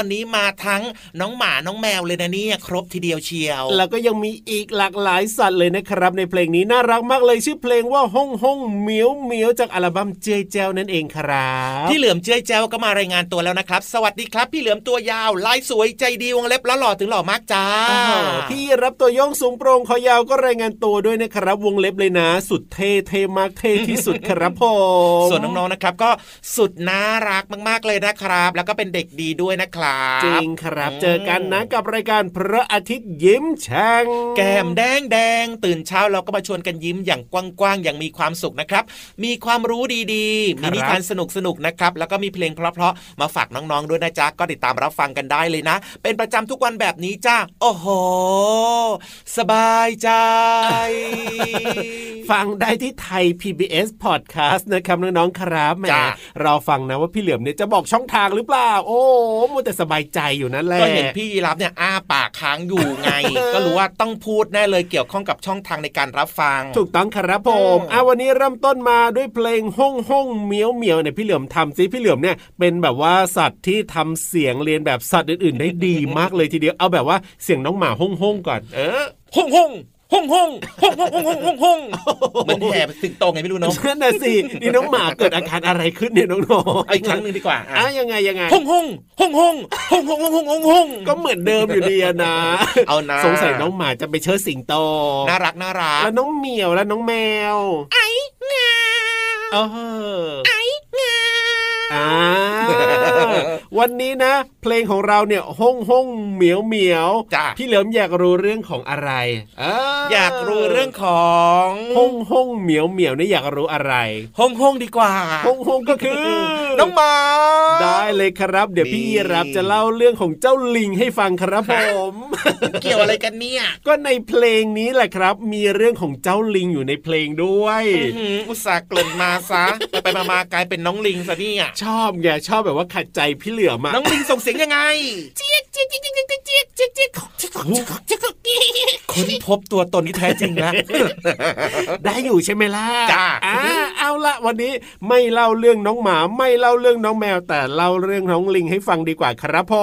วันนี้มาทั้งน้องหมาน้องแมวเลยนะเนี่ยครบทีเดียวเชียว แล้วก็ยังมีอีกหลากหลายสัตว์เลยนะครับ ในเพลงนี้น่ารักมากเลยชื่อเพลงว่าห้องห้องเหมียวเหมียวจากอัลบั้มเจเจลนั่นเองครับพี่เหลือมเจ้ยแจ้วก็มารายงานตัวแล้วนะครับ สวัสดีครับ พี่เหลือมตัวยาวลายสวยใจดีวงเล็บแล้วหล่อถึงหล่อมากจ้าอ้าวพี่รับตัวโยงสูงโปร่งคอยาวก็รายงานตัวด้วยนะครับ วงเล็บเลยนะ สุดเท่เท่มากเท่ที่สุดครับผมส่วนน้องๆนะครับก็สุดน่ารักมากๆเลยนะครับ แล้วก็เป็นเด็กดีด้วยนะครับจริงครับ เจอกันนะกับรายการพระอาทิตย์ยิ้มแฉ่งแก้มแดงแดงตื่นเช้าเราก็มาชวนกันยิ้มอย่างกว้างๆอย่างมีความสุขนะครับ มีความรู้ดีๆ มีนิทานสนุกๆนะครับ แล้วก็มีเพลงเพราะๆมาฝากน้องๆด้วยนะจ๊ะก็ติดตามรับฟังกันได้เลยนะ เป็นประจำทุกวันแบบนี้จ้าโอ้โห สบายใจ ฟังได้ที่ไทย PBS Podcast นะครับน้องๆครับแหมจ้ะเราฟังนะว่าพี่เหลือมเนี่ยจะบอกช่องทางหรือเปล่า โอ้มัวแต่สบายใจอยู่นั่นแหละก็เห็นพี่ยีรับเนี่ยอ้าปากค้างอยู่ไง ก็รู้ว่าต้องพูดแน่เลยเกี่ยวข้องกับช่องทางในการรับฟัง ถูกต้องครับผมอืมอะวันนี้เริ่มต้นมาด้วยเพลงห้องห้องเหมียวเหมียวเนี่ยพี่เหลือมทำซิพี่เหลือมเนี่ยเป็นแบบว่าสัตว์ที่ทำเสียงเรียนแบบสัตว์อื่นๆ ได้ดีมากเลยทีเดียวเอาแบบว่าเสียงน้องหมาห้องห้องก่อนเออฮ่องฮ่อง ฮ่องฮ่องฮ่องฮ่องฮ่องฮ่องฮ่องเหมือนแห่สิงโตไงไม่รู้เนาะนั่นน่ะสินี่น้องหมาเกิดอาการอะไรขึ้นเนี่ยน้องๆเอาอีกครั้งหนึ่งดีกว่าอะยังไงยังไงฮ่องฮ่องฮ่องฮ่องฮ่องฮ่องฮ่องฮ่องฮ่องฮ่องก็เหมือนเดิมอยู่ดีอะนะ เอานะสงสัยน้องหมาจะไปเชิดสิงโตน่ารักน่ารักแล้วน้องเหมียวแล้วน้องแมว ไอ้งาเออไอ้งาอ่า วันนี้นะ เพลงของเราเนี่ยห้องห้องเหมียวเหมียวจ้ะพี่เหลิมอยากรู้เรื่องของอะไรเอยากรู้เรื่องของห้องห้องเหมียวเหมียวเนี่ยอยากรู้อะไรฮ่องฮ่องดีกว่าห้องห้องก็คือน้องหมาได้เลยครับ เดี๋ยวพี่นี่ยีรับจะเล่าเรื่องของเจ้าลิงให้ฟังครับผมเกี่ยวอะไรกันเนี่ยก็ในเพลงนี้แหละครับ มีเรื่องของเจ้าลิงอยู่ในเพลงด้วยอื้อหืออุตส่าห์เกริ่นมาซะไปไปๆมาๆกลายเป็นน้องลิงซะเนี่ยชอบไงชอบแบบว่าขัดใจพี่เหลือมอะน้องลิงส่งเสียงยังไงเจี๊ยกเจี๊ยกเจี๊ยกเจี๊ยกเจี๊ยกเจี๊ยกเจี๊ยกเจี๊ยกเจี๊ยกเจี๊ยกเจี๊ยกค้นพบตัวตนที่แท้จริงแล้วได้อยู่ใช่ไหมล่ะจ้าอ่าเอาละวันนี้ไม่เล่าเรื่องน้องหมาไม่เล่าเรื่องน้องแมว แต่เล่าเรื่องน้องลิงให้ฟังดีกว่าครับผ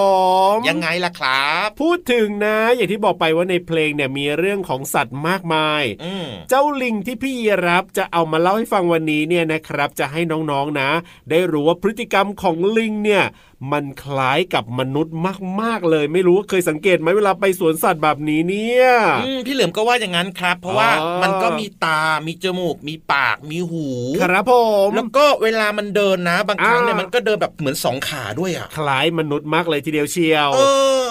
มยังไงล่ะครับ พูดถึงนะ อย่างที่บอกไปว่าในเพลงเนี่ยมีเรื่องของสัตว์มากมายอืมเจ้าลิงที่พี่ยีรับจะเอามาเล่าให้ฟังวันนี้เนี่ยนะครับ จะให้น้องๆนะ ได้รู้ว่าพฤติกรรมของลิงเนี่ยมันคล้ายกับมนุษย์มาก ๆ เลย ไม่รู้ว่าเคยสังเกตไหมเวลาไปสวนสัตว์แบบนี้เนี่ยอืมพี่เหลือมก็ว่าอย่างนั้นครับ เพราะว่าอ๋อมันก็มีตา มีจมูก มีปาก มีหู ครับผมแล้วก็เวลามันเดินนะ บางครั้งเนี่ยอ่ามัมันก็เดินแบบเหมือนสองขาด้วยอะคล้ายมนุษย์มากเลยทีเดียวเชียวเอ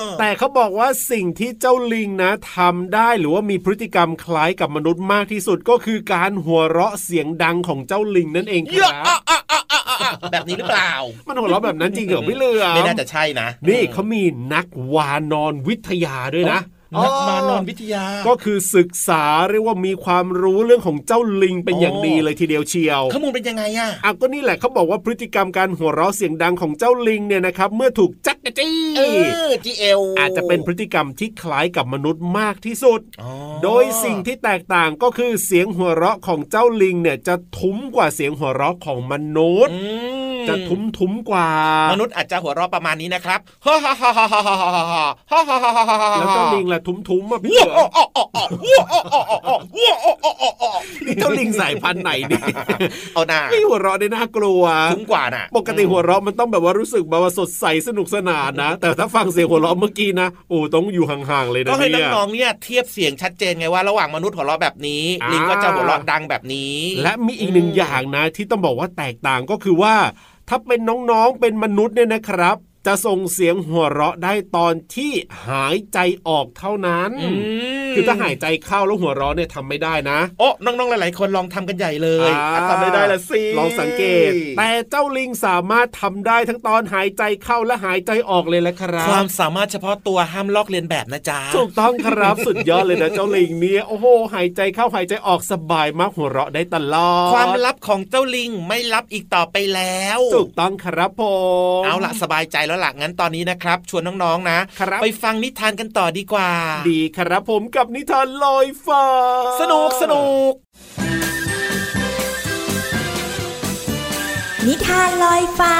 อแต่เขาบอกว่าสิ่งที่เจ้าลิงนะทำได้หรือว่ามีพฤติกรรมคล้ายกับมนุษย์มากที่สุดก็คือการหัวเราะเสียงดังของเจ้าลิงนั่นเองคเยรัอะบอะอะอะอะอะแบบนี้หรือเปล่า มันหัวเราะแบบนั้นจริงเหรอพี่เหลือมไม่น่าจะใช่นะ นี่เขามีนักวานอนวิทยาด้วยนะอ๋อ นักมานอนวิทยา ก็คือศึกษาเรียกว่ามีความรู้เรื่องของเจ้าลิงเป็นอย่างอ๋อดีเลยทีเดียวเชียวข้อมูลเป็นยังไงอะอะก็นี่แหละเขาบอกว่าพฤติกรรมการหัวเราะเสียงดังของเจ้าลิงเนี่ยนะครับเมื่อถูกจักกะจี้เออจีเอลอาจจะเป็นพฤติกรรมที่คล้ายกับมนุษย์มากที่สุดอ๋อโดยสิ่งที่แตกต่างก็คือเสียงหัวเราะของเจ้าลิงเนี่ยจะทุ้มกว่าเสียงหัวเราะของมนุษย์อืมจะทุ้มทุ้มๆกว่า มนุษย์อาจจะหัวเราะประมาณนี้นะครับฮ่าฮ่าฮ่าฮ่าฮ่าฮ่าฮ่าฮ่าฮ่าฮ่าฮ่าฮ่าฮ่าแล้วเจ้าลิงล่ะทุ้มทุ้มๆมาพี่ว้าเสือวอ้ออ้ออ้อว้าวอ้ออ้ออ้อว้าวอ้ออ้ออ้ออ้อนี่เจ้าลิงสายพันธุ์ไหนเนี่ยเอาหน้าไม่หัวเราะได้น่ากลัวคุ้มกว่าน่ะ ปกติหัวเราะมันต้องแบบว่ารู้สึกแบบว่าสดใสสนุกสนานนะ แต่ถ้าฟังเสียงหัวเราะเมื่อกี้นะโอ้ต้องอยู่ห่างๆเลยนะก็ให้เนี่ยน้องๆเนี่ยเทียบเสียงชัดเจนไงว่าระหว่างมนุษย์หัวเราะแบบนี้อ่าลิลิงก็จะหัวเราะดังแบบนี้ และมีอีกหนึ่งอย่างนะ ที่ต้องบอกว่าแตกต่างก็คือว่าถ้าเป็นน้องๆ เป็นมนุษย์เนี่ยนะครับ จะส่งเสียงหัวเราะได้ตอนที่หายใจออกเท่านั้นอืมคือถ้าหายใจเข้าแล้วหัวเราะเนี่ยทำไม่ได้นะโอ้น้องๆหลาย ๆ คนลองทำกันใหญ่เลยอ่าอะทำไม่ได้ละสิลองสังเกต แต่เจ้าลิงสามารถทำได้ทั้งตอนหายใจเข้าและหายใจออกเลยแหละครับความสามารถเฉพาะตัวห้ามลอกเลียนแบบนะจ๊ะถูกต้องครับสุดยอดเลยนะเจ้าลิงเนี่ยโอ้โหหายใจเข้าหายใจออกสบายมากหัวเราะได้ตลอดความลับของเจ้าลิงไม่ลับอีกต่อไปแล้ว ถูกต้องครับผมเอาล่ะสบายใจแล้วล่ะงั้นตอนนี้นะครับ ชวนน้องๆนะครับไปฟังนิทานกันต่อดีกว่า ดีครับผมกับนิทานลอยฟ้า สนุกสนุกนิทานลอยฟ้า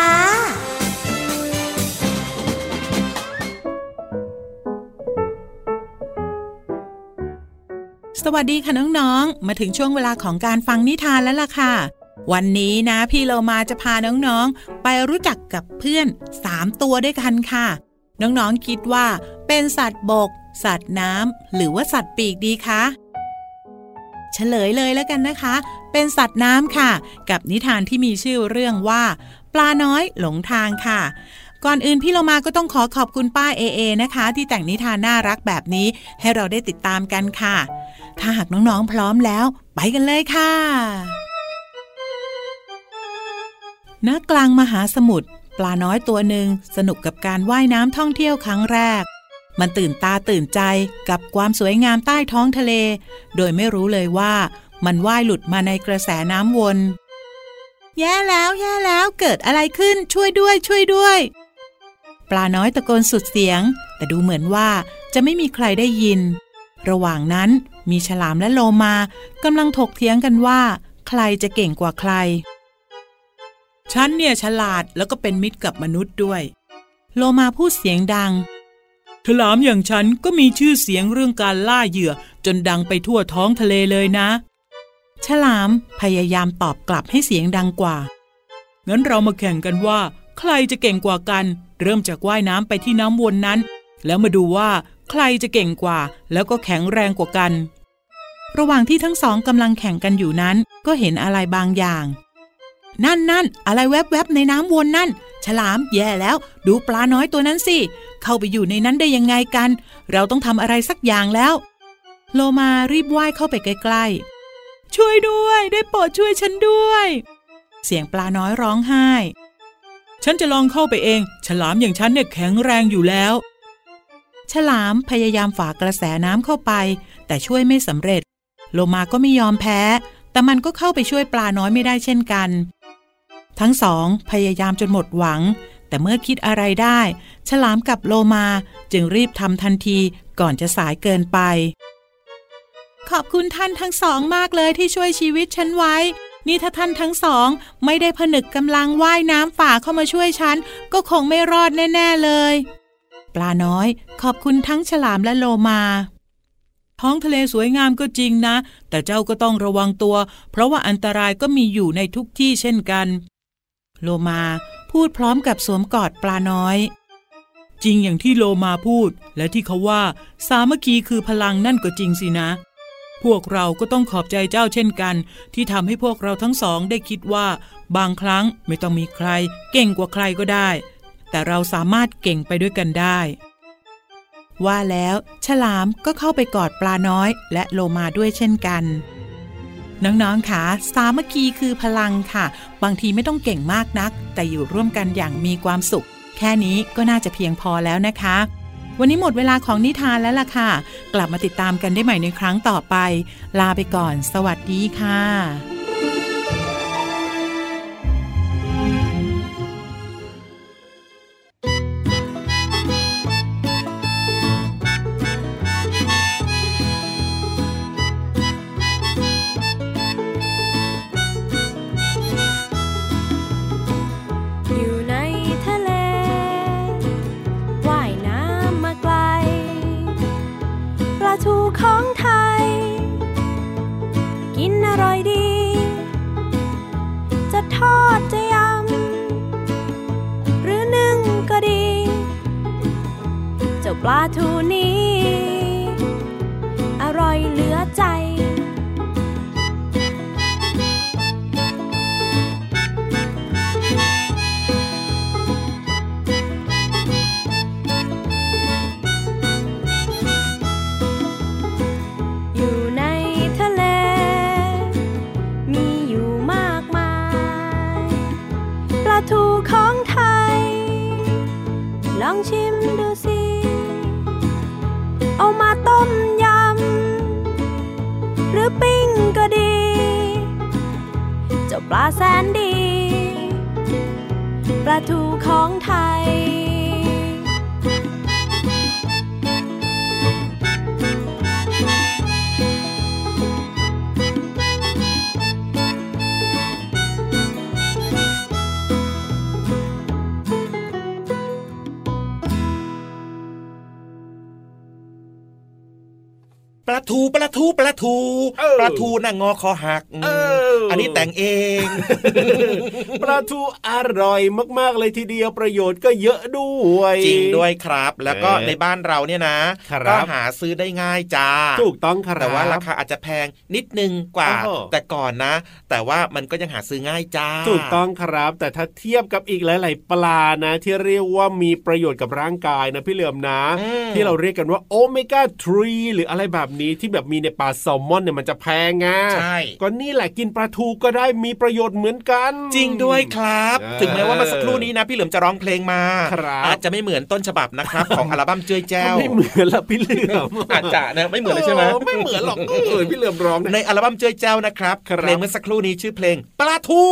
สวัสดีค่ะน้องๆ มาถึงช่วงเวลาของการฟังนิทานแล้วล่ะค่ะ วันนี้นะพี่เรามาจะพาน้องๆ ไปรู้จักกับเพื่อน 3 ตัวด้วยกันค่ะ น้องๆคิดว่าเป็นสัตว์บก สัตว์น้ำหรือว่าสัตว์ปีกดีคะเฉลยเลยแล้วกันนะคะ เป็นสัตว์น้ำค่ะ กับนิทานที่มีชื่อเรื่องว่า ปลาน้อยหลงทางค่ะก่อนอื่นพี่เรามาก็ต้องขอขอบคุณป้าเอเอนะคะ ที่แต่งนิทานน่ารักแบบนี้ให้เราได้ติดตามกันค่ะ ถ้าหากน้องๆพร้อมแล้ว ไปกันเลยค่ะ ณกลางมหาสมุทรปลาน้อยตัวหนึ่งสนุกกับการว่ายน้ำท่องเที่ยวครั้งแรก มันตื่นตาตื่นใจกับความสวยงามใต้ท้องทะเล โดยไม่รู้เลยว่า มันว่ายหลุดมาในกระแสน้ำวน แย่แล้วแย่แล้วเกิดอะไรขึ้นช่วยด้วยช่วยด้วย ปลาน้อยตะโกนสุดเสียง แต่ดูเหมือนว่าจะไม่มีใครได้ยิน ระหว่างนั้นมีฉลามและโลมากำลังถกเถียงกันว่า ใครจะเก่งกว่าใคร ฉันเนี่ยฉลาดแล้วก็เป็นมิตรกับมนุษย์ด้วย โลมาพูดเสียงดัง ฉลามอย่างฉันก็มีชื่อเสียงเรื่องการล่าเหยื่อจนดังไปทั่วท้องทะเลเลยนะ ฉลามพยายามตอบกลับให้เสียงดังกว่า งั้นเรามาแข่งกันว่า ใครจะเก่งกว่ากัน เริ่มจากว่ายน้ำไปที่น้ำวนนั้น แล้วมาดูว่าใครจะเก่งกว่า แล้วก็แข็งแรงกว่ากัน ระหว่างที่ทั้งสองกำลังแข่งกันอยู่นั้น ก็เห็นอะไรบางอย่าง นั่นนั่นอะไรแวบๆในน้ำวนนั่น ฉลามแย่แล้ว ดูปลาน้อยตัวนั้นสิ เข้าไปอยู่ในนั้นได้ยังไงกัน เราต้องทำอะไรสักอย่างแล้ว โลมารีบว่ายเข้าไปใกล้ๆ ช่วยด้วย ได้โปรดช่วยฉันด้วย เสียงปลาน้อยร้องไห้ ฉันจะลองเข้าไปเอง ฉลามอย่างฉันเนี่ยแข็งแรงอยู่แล้ว ฉลามพยายามฝ่ากระแสน้ำเข้าไป แต่ช่วยไม่สำเร็จ โลมาก็ไม่ยอมแพ้ แต่มันก็เข้าไปช่วยปลาน้อยไม่ได้เช่นกัน ทั้งสองพยายามจนหมดหวัง แต่เมื่อคิดอะไรได้ ฉลามกับโลมาจึงรีบทำทันทีก่อนจะสายเกินไป ขอบคุณท่านทั้งสองมากเลยที่ช่วยชีวิตฉันไว้ นี่ถ้าท่านทั้งสองไม่ได้ผนึกกำลังว่ายน้ำฝ่าเข้ามาช่วยฉัน ก็คงไม่รอดแน่ ๆเลย ปลาน้อยขอบคุณทั้งฉลามและโลมาท้องทะเลสวยงามก็จริงนะ แต่เจ้าก็ต้องระวังตัว เพราะว่าอันตรายก็มีอยู่ในทุกที่เช่นกัน โลมาพูดพร้อมกับสวมกอดปลาน้อย จริงอย่างที่โลมาพูด และที่เขาว่า สามัคคีคือพลังนั่นก็จริงสินะ พวกเราก็ต้องขอบใจเจ้าเช่นกัน ที่ทำให้พวกเราทั้งสองได้คิดว่า บางครั้งไม่ต้องมีใคร เก่งกว่าใครก็ได้ แต่เราสามารถเก่งไปด้วยกันได้ ว่าแล้ว ฉลามก็เข้าไปกอดปลาน้อย และโลมาด้วยเช่นกัน น้องๆค่ะสามัคคีคือพลังค่ะ บางทีไม่ต้องเก่งมากนัก แต่อยู่ร่วมกันอย่างมีความสุข แค่นี้ก็น่าจะเพียงพอแล้วนะคะ วันนี้หมดเวลาของนิทานแล้วล่ะค่ะ กลับมาติดตามกันได้ใหม่ในครั้งต่อไป ลาไปก่อน สวัสดีค่ะ ปลาทูนี้ อร่อยเหลือใจ ปลาแสนดี ปลาทูของไทย ทูปลาทูปลาทูเออปลาทูน่ะงอคอหักเอออันนี้แต่งเอง ปลาทูอร่อยมากๆเลยทีเดียวประโยชน์ก็เยอะด้วย จริงด้วยครับ แล้วก็เออในบ้านเราเนี่ยนะครับก็หาซื้อได้ง่ายจ้าถูกต้องครับแต่ว่าราคาอาจจะแพงนิดนึงกว่าโอ้โหแต่ก่อนนะ แต่ว่ามันก็ยังหาซื้อง่ายจ้า ถูกต้องครับ แต่ถ้าเทียบกับอีกหลาย ๆ ปลานะ ที่เรียกว่ามีประโยชน์กับร่างกายนะพี่เหลือมนะอืมที่เราเรียกกันว่าโอเมก้า3หรืออะไรแบบนี้ที่แบบมีในปลาแซลมอนเนี่ยมันจะแพงไงใช่ก็นี่แหละกินปลาทูก็ได้มีประโยชน์เหมือนกัน จริงด้วยครับเออถึงแม้ว่าเมื่อสักครู่นี้นะ พี่เหลิมจะร้องเพลงมาครับอาจจะไม่เหมือนต้นฉบับนะครับ ของอัลบั้มเจ้ยแจ้วไม่เหมือนละพี่เหลือมอาจจะนะไม่เหมือนเลยใช่ไหมออไม่เหมือนหรอกเออพี่เหลือมร้องในนะอัลบั้มเจ้ยแจ้วนะครับครับเพลงเมื่อสักครู่นี้ชื่อเพลงปลาทู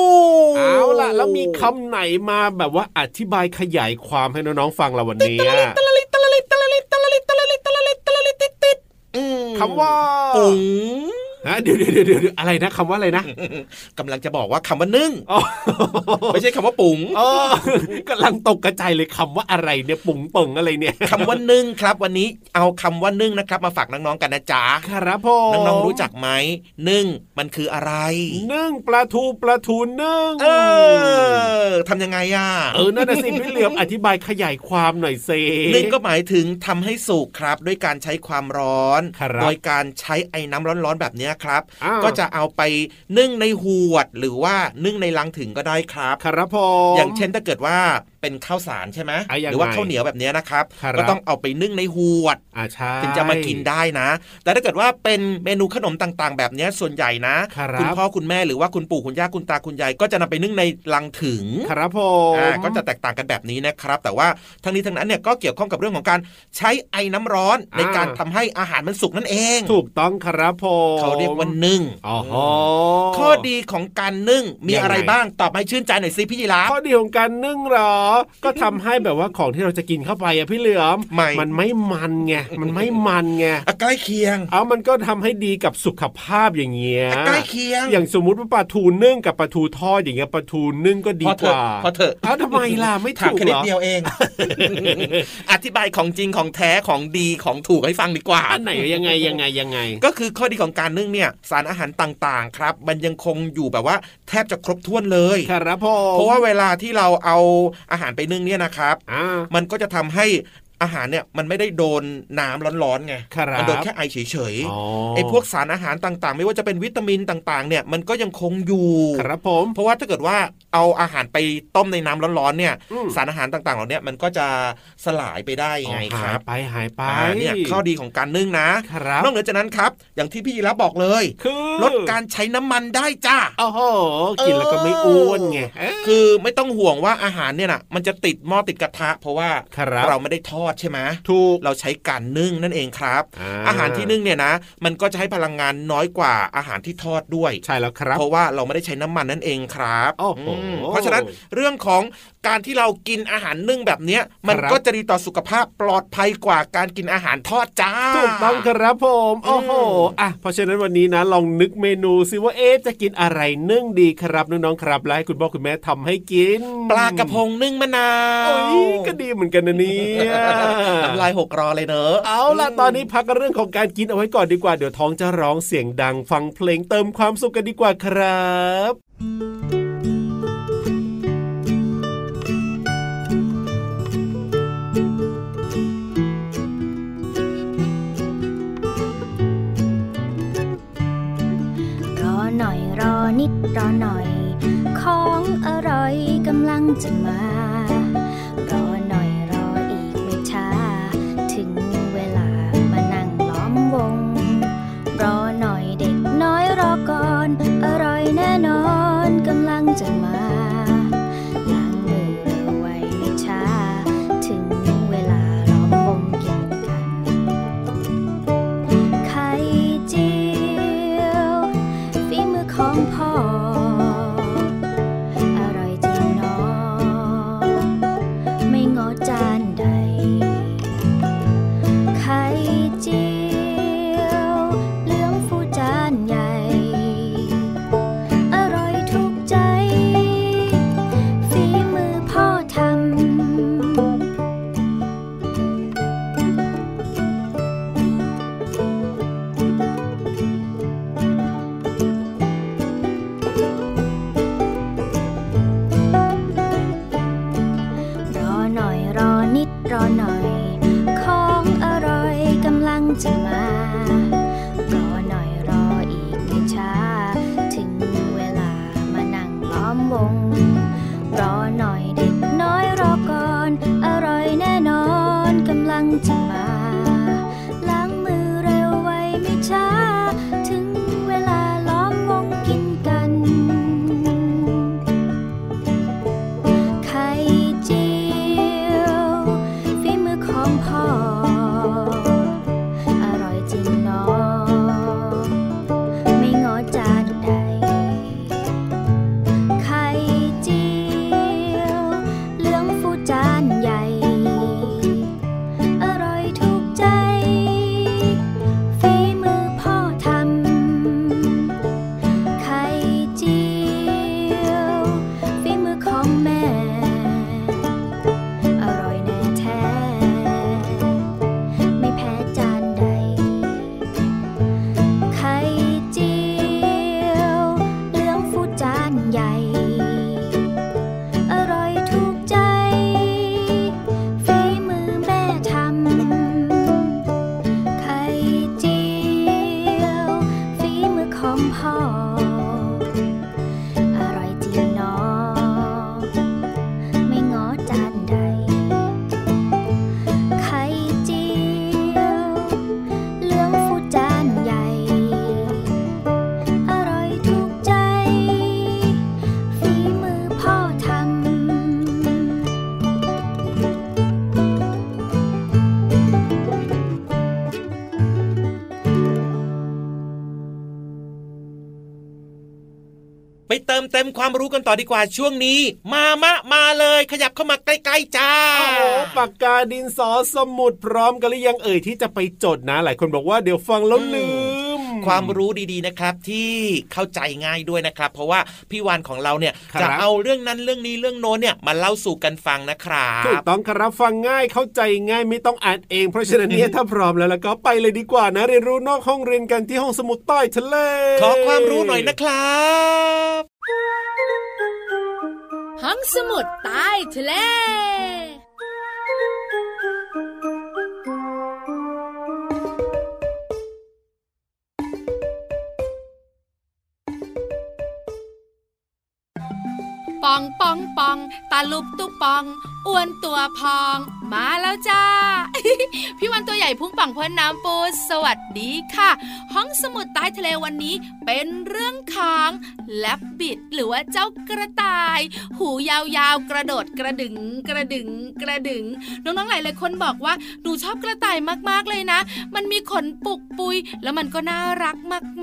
เอาล่ะแล้วมีคำไหนมาแบบว่าอธิบายขยายความให้น้องๆฟังเราวันนี้ อืมคำว่าปุ๋ง ฮะเดี๋ยวเดี๋ยวเดี๋ยวเดี๋ยวอะไรนะคำว่าอะไรนะกำลังจะบอกว่าคำว่านึ่งอ๋อไม่ใช่คำว่าปุ๋งอ๋อกำลังตกกระจายเลยคำว่าอะไรเนี่ยปุ่งเป่งอะไรเนี่ยคำว่านึ่งครับ วันนี้เอาคำว่านึ่งนะครับ มาฝากน้องๆกันนะจ๊ะครับผมน้องๆรู้จักไหมนึ่งมันคืออะไรนึ่งปลาทูปลาทูนึ่งเออทำยังไงอะเออนั่นน่ะสิพี่เหลือมอธิบายขยายความหน่อยเซนึ่งก็หมายถึงทำให้สุกครับ ด้วยการใช้ความร้อนครับโดยการใช้ไอ้น้ำร้อนๆแบบเนี้ยครับอ้าวก็จะเอาไปนึ่งในหวดหรือว่านึ่งในลังถึงก็ได้ครับ ครับผมอย่างเช่นถ้าเกิดว่า เป็นข้าวสารใช่ไหมอะยังไงหรือว่าข้าวเหนียวแบบเนี้ยนะครับครับก็ต้องเอาไปนึ่งในหวดอ่าใช่ถึงจะมากินได้นะ แต่ถ้าเกิดว่าเป็นเมนูขนมต่างๆ แบบเนี้ยส่วนใหญ่นะครับณพ่อคุณแม่หรือว่าคุณปู่คุณย่าคุณตาคุณยายก็จะนำไปนึ่งในลังถึงครับผมอ่าก็จะแตกต่างกันแบบนี้นะครับ แต่ว่าทั้งนี้ทั้งนั้นเนี่ยก็เกี่ยวข้องกับเรื่องของการใช้ไอ้น้ำร้อนในการทำให้อาหารมันสุกนั่นเอง ถูกต้องครับผมเขาเรียกว่านึ่งอ๋อข้อดีของการนึ่งมียังไงอะไรบ้างตอบให้ชื่นใจหน่อยสิพี่ยีราฟข้อดีของการนึ่งเหรอก็ทำให้แบบว่าของที่เราจะกินเข้าไปอะพี่เหลือมไม่มันไม่มันไงมันไม่มันไงอะใกล้เคียงเอามันก็ทำให้ดีกับสุขภาพอย่างเงี้ยอะใกล้เคียง อย่างสมมุติว่าปลาทูนึ่งกับปลาทูทอดอย่างเงี้ยปลาทูนึ่งก็ดีพอกเถอะว่าพอเถอะเอ้าทำไมล่ะไม่ถามถูกแค่เหนิรดอเดียวเอง อธิบายของจริงของแท้ของดีของถูกให้ฟังดีกว่าอันไหนยังไงยังไงยังไง ก็คือข้อดีของการนึ่งเนี่ยสารอาหารต่างๆครับ มันยังคงอยู่แบบว่าแทบจะครบถ้วนเลยครับผมเพราะว่าเวลาที่เราเอาอาหารไปนึ่งเนี่ยนะครับอ่ามันก็จะทำให้ อาหารเนี่ยมันไม่ได้โดนน้ำร้อนๆไงครับมัโดนแค่ไอเฉยอ๋อๆไอ้พวกสารอาหารต่างๆ ไม่ว่าจะเป็นวิตามินต่างๆ เนี่ยมันก็ยังคงอยู่ครับผมเพราะว่าถ้าเกิดว่าเอาอาหารไปต้มในน้ำร้อนๆเนี่ยอืมสารอาหารต่างๆเหล่าเนี้มันก็จะสลายไปได้ไงคหารัยบไปหายไปอ่าเนี่ยข้อดีของการนึ่งนะครับนอกเหนือจากนั้นครับ อย่างที่พี่ยีรับบอกเลยคือลดการใช้น้ำมันได้จ้าโอ้โหกินแล้วก็ไม่อ้วนไงเอ๊ะคือไม่ต้องห่วงว่าอาหารเนี่ยนะมันจะติดหม้อติดกระทะ เพราะว่าครับเราไม่ได้ทอดใช่ไหมถูกเราใช้การนึ่งนั่นเองครับอ่าอาหารที่นึ่งเนี่ยนะ มันก็จะให้พลังงานน้อยกว่าอาหารที่ทอดด้วยใช่แล้วครับ เพราะว่าเราไม่ได้ใช้น้ำมันนั่นเองครับโอ้โหมเพราะฉะนั้นเรื่องของการที่เรากินอาหารนึ่งแบบเนี้ยมันครับก็จะดีต่อสุขภาพปลอดภัยกว่าการกินอาหารทอดจ้าถูกต้องครับผมโอ้โหอะเพราะฉะนั้นวันนี้นะลองนึกเมนูซิว่าเอ๊ะจะกินอะไรนึ่งดีครับน้องๆครับและให้คุณพ่อคุณแม่ทำให้กิน ปลากระพงนึ่งมะนาวโอ้ยก็ดีเหมือนกันนะเนี่ยน้ำลายหกรอเลยเนอะเอาล่ะตอนนี้พักเรื่องของการกินเอาไว้ก่อนดีกว่าเดี๋ยวท้องจะร้องเสียงดังฟังเพลงเติมความสุขกันดีกว่าครับรอหน่อยรอนิดรอหน่อย ของอร่อยกำลังจะมา เติมเต็มความรู้กันต่อดีกว่าช่วงนี้ มามะมาเลยขยับเข้ามาใกล้ๆจ้าโอ้ปากกาดินสอสมุดพร้อมกันหรือยังเอ่ยที่จะไปจดนะ หลายคนบอกว่าเดี๋ยวฟังแล้วลืม ความรู้ดีๆนะครับ ที่เข้าใจง่ายด้วยนะครับ เพราะว่าพี่วานของเราเนี่ยครับจะเอาเรื่องนั้นเรื่องนี้เรื่องโน้นเนี่ยมาเล่าสู่กันฟังนะครัถูกบต้องครับฟังง่ายเข้าใจง่ายไม่ต้องอ่านเอง เพราะฉะนั้นเนี่ยถ้าพร้อมแล้วแล้วก็ไปเลยดีกว่านะ เรียนรู้นอกห้องเรียนกันที่ห้องสมุดใต้ทะเลขอความรู้หน่อยนะครับห้องสมุดใต้ทะเล องปองปองตาลุบตุปอง อ้วนตัวพอง มาแล้วจ้า พี่วันตัวใหญ่พุ่งปังพ่นน้ำปูสวัสดีค่ะ ห้องสมุดใต้ทะเลวันนี้เป็นเรื่องค้างแลบบิดหรือว่าเจ้ากระต่าย หูยาวๆ กระโดดกระดึงกระดึงกระดึงน้องๆหลายหลายคนบอกว่าหนูชอบกระต่ายมากๆเลยนะ มันมีขนปุกปุย แล้วมันก็น่ารัก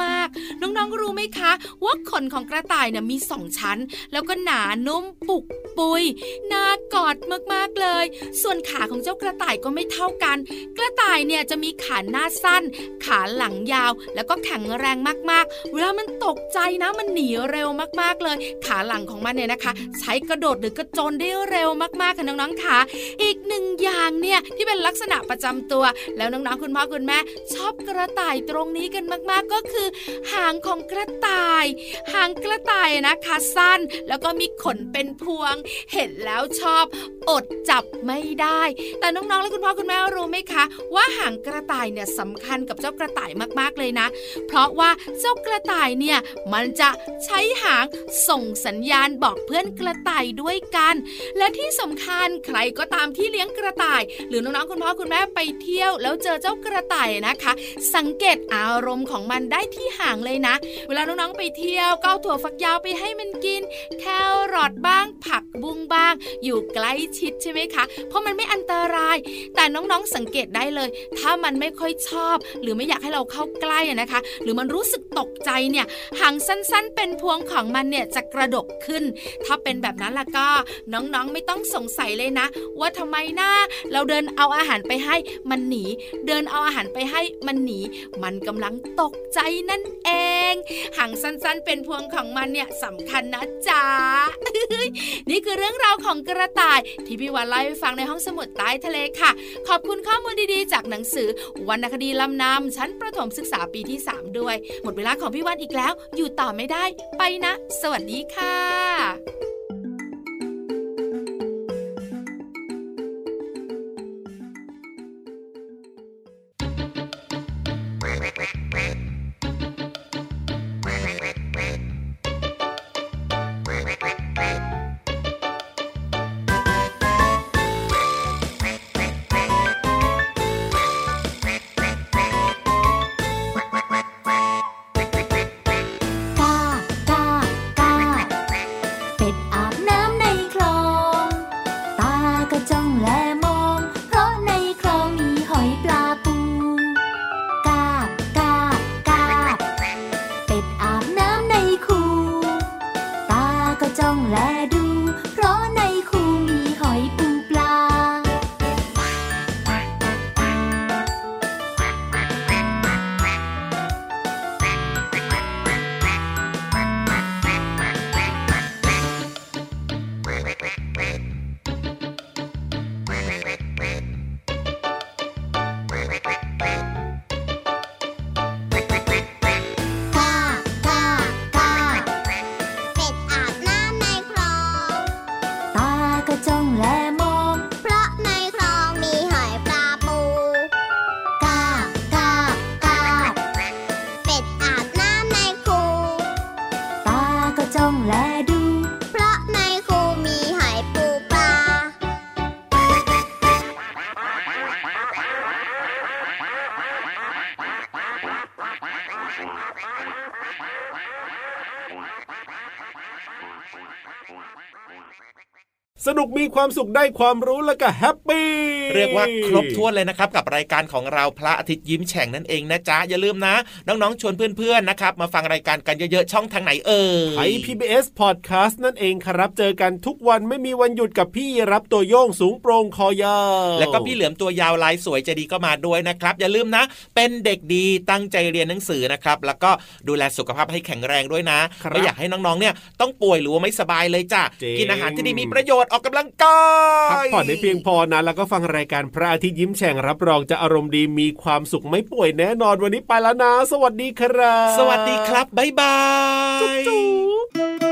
มากๆ น้องๆรู้ไหมคะว่าขนของกระต่ายเนี่ยมีสองชั้น แล้วก็หนานุ่มปุกปุยน่ากอดมากๆเลย ส่วนขาของเจ้ากระต่ายก็ไม่เท่ากัน กระต่ายเนี่ยจะมีขาหน้าสั้น ขาหลังยาว แล้วก็แข็งแรงมากๆ เวลามันตกใจนะมันหนีเร็วมากๆเลย ขาหลังของมันเนี่ยนะคะ ใช้กระโดดหรือกระโจนได้เร็วมากๆค่ะน้องๆค่ะ อีกหนึ่งอย่างเนี่ยที่เป็นลักษณะประจำตัว แล้วน้องๆคุณพ่อคุณแม่ ชอบกระต่ายตรงนี้กันมากๆ ก็คือ หางของกระต่าย หางกระต่ายนะคะสั้น แล้วก็มีขนเป็นพวง เห็นแล้วชอบ อดจับไม่ได้แต่น้องๆ และคุณพ่อคุณแม่รู้ไหมคะ ว่าหางกระต่ายเนี่ยสำคัญกับเจ้ากระต่ายมากๆเลยนะ เพราะว่าเจ้ากระต่ายเนี่ยมันจะใช้หางส่งสัญญาณบอกเพื่อนกระต่ายด้วยกัน และที่สำคัญใครก็ตามที่เลี้ยงกระต่าย หรือน้องๆ คุณพ่อคุณแม่ไปเที่ยว แล้วเจอเจ้ากระต่ายนะคะ สังเกตอารมณ์ของมันได้ที่หางเลยนะ เวลาน้องๆไปเที่ยวก็เอาถั่วฝักยาวไปให้มันกิน แครอทบ้าง ผักบุ้งบ้าง อยู่ใกล้ชิดใช่ไหมคะเพราะมันไม่อันตราย แต่น้องๆสังเกตได้เลย ถ้ามันไม่ค่อยชอบ หรือไม่อยากให้เราเข้าใกล้นะคะ หรือมันรู้สึกตกใจเนี่ยหางสั้นๆ เป็นพวงของมันเนี่ยจะกระดกขึ้น ถ้าเป็นแบบนั้นล่ะก็น้องๆไม่ต้องสงสัยเลยนะ ว่าทำไมนะเราเดินเอาอาหารไปให้มันหนี เดินเอาอาหารไปให้มันหนี มันกำลังตกใจนั่นเอง หางสั้นๆ เป็นพวงของมันเนี่ยสำคัญนะจ๊ะ นี่คือเรื่องราวของกระต่าย ที่พี่วันเล่าให้ฟังในห้องสมุดใต้ทะเลค่ะ ขอบคุณข้อมูลดีๆ จากหนังสือวรรณคดีลำนำชั้นประถมศึกษาปีที่ 3 ด้วย หมดเวลาของพี่วันอีกแล้ว อยู่ต่อไม่ได้ ไปนะ สวัสดีค่ะ มีความสุขได้ความรู้แล้วก็แฮปปี้ เรียกว่าครบถ้วนเลยนะครับกับรายการของเราพระอาทิตย์ยิ้มแฉ่งนั่นเองนะจ๊ะอย่าลืมนะ น้องๆชวนเพื่อนๆนะครับมาฟังรายการกันเยอะๆช่องทางไหนเอ่ยไทย PBS Podcast นั่นเองครับเจอกันทุกวันไม่มีวันหยุดกับพี่รับตัวโยงสูงโปร่งคอยาวแล้วก็พี่เหลือมตัวยาวลายสวยใจดีก็มาด้วยนะครับ อย่าลืมนะ เป็นเด็กดีตั้งใจเรียนหนังสือนะครับ แล้วก็ดูแลสุขภาพให้แข็งแรงด้วยนะครับไม่อยากให้น้องๆเนี่ยต้องป่วยหรือว่าไม่สบายเลยจ้ะจริงกินอาหารที่ดีมีประโยชน์ออกกำลังกายพักผ่อนให้เพียงพอนะแล้วก็ฟังรายการพระอาทิตย์ยิ้มแฉ่งรับรองจะอารมณ์ดีมีความสุขไม่ป่วยแน่นอนวันนี้ไปแล้วนะ สวัสดีครับ สวัสดีครับบ๊ายบายจุ๊บ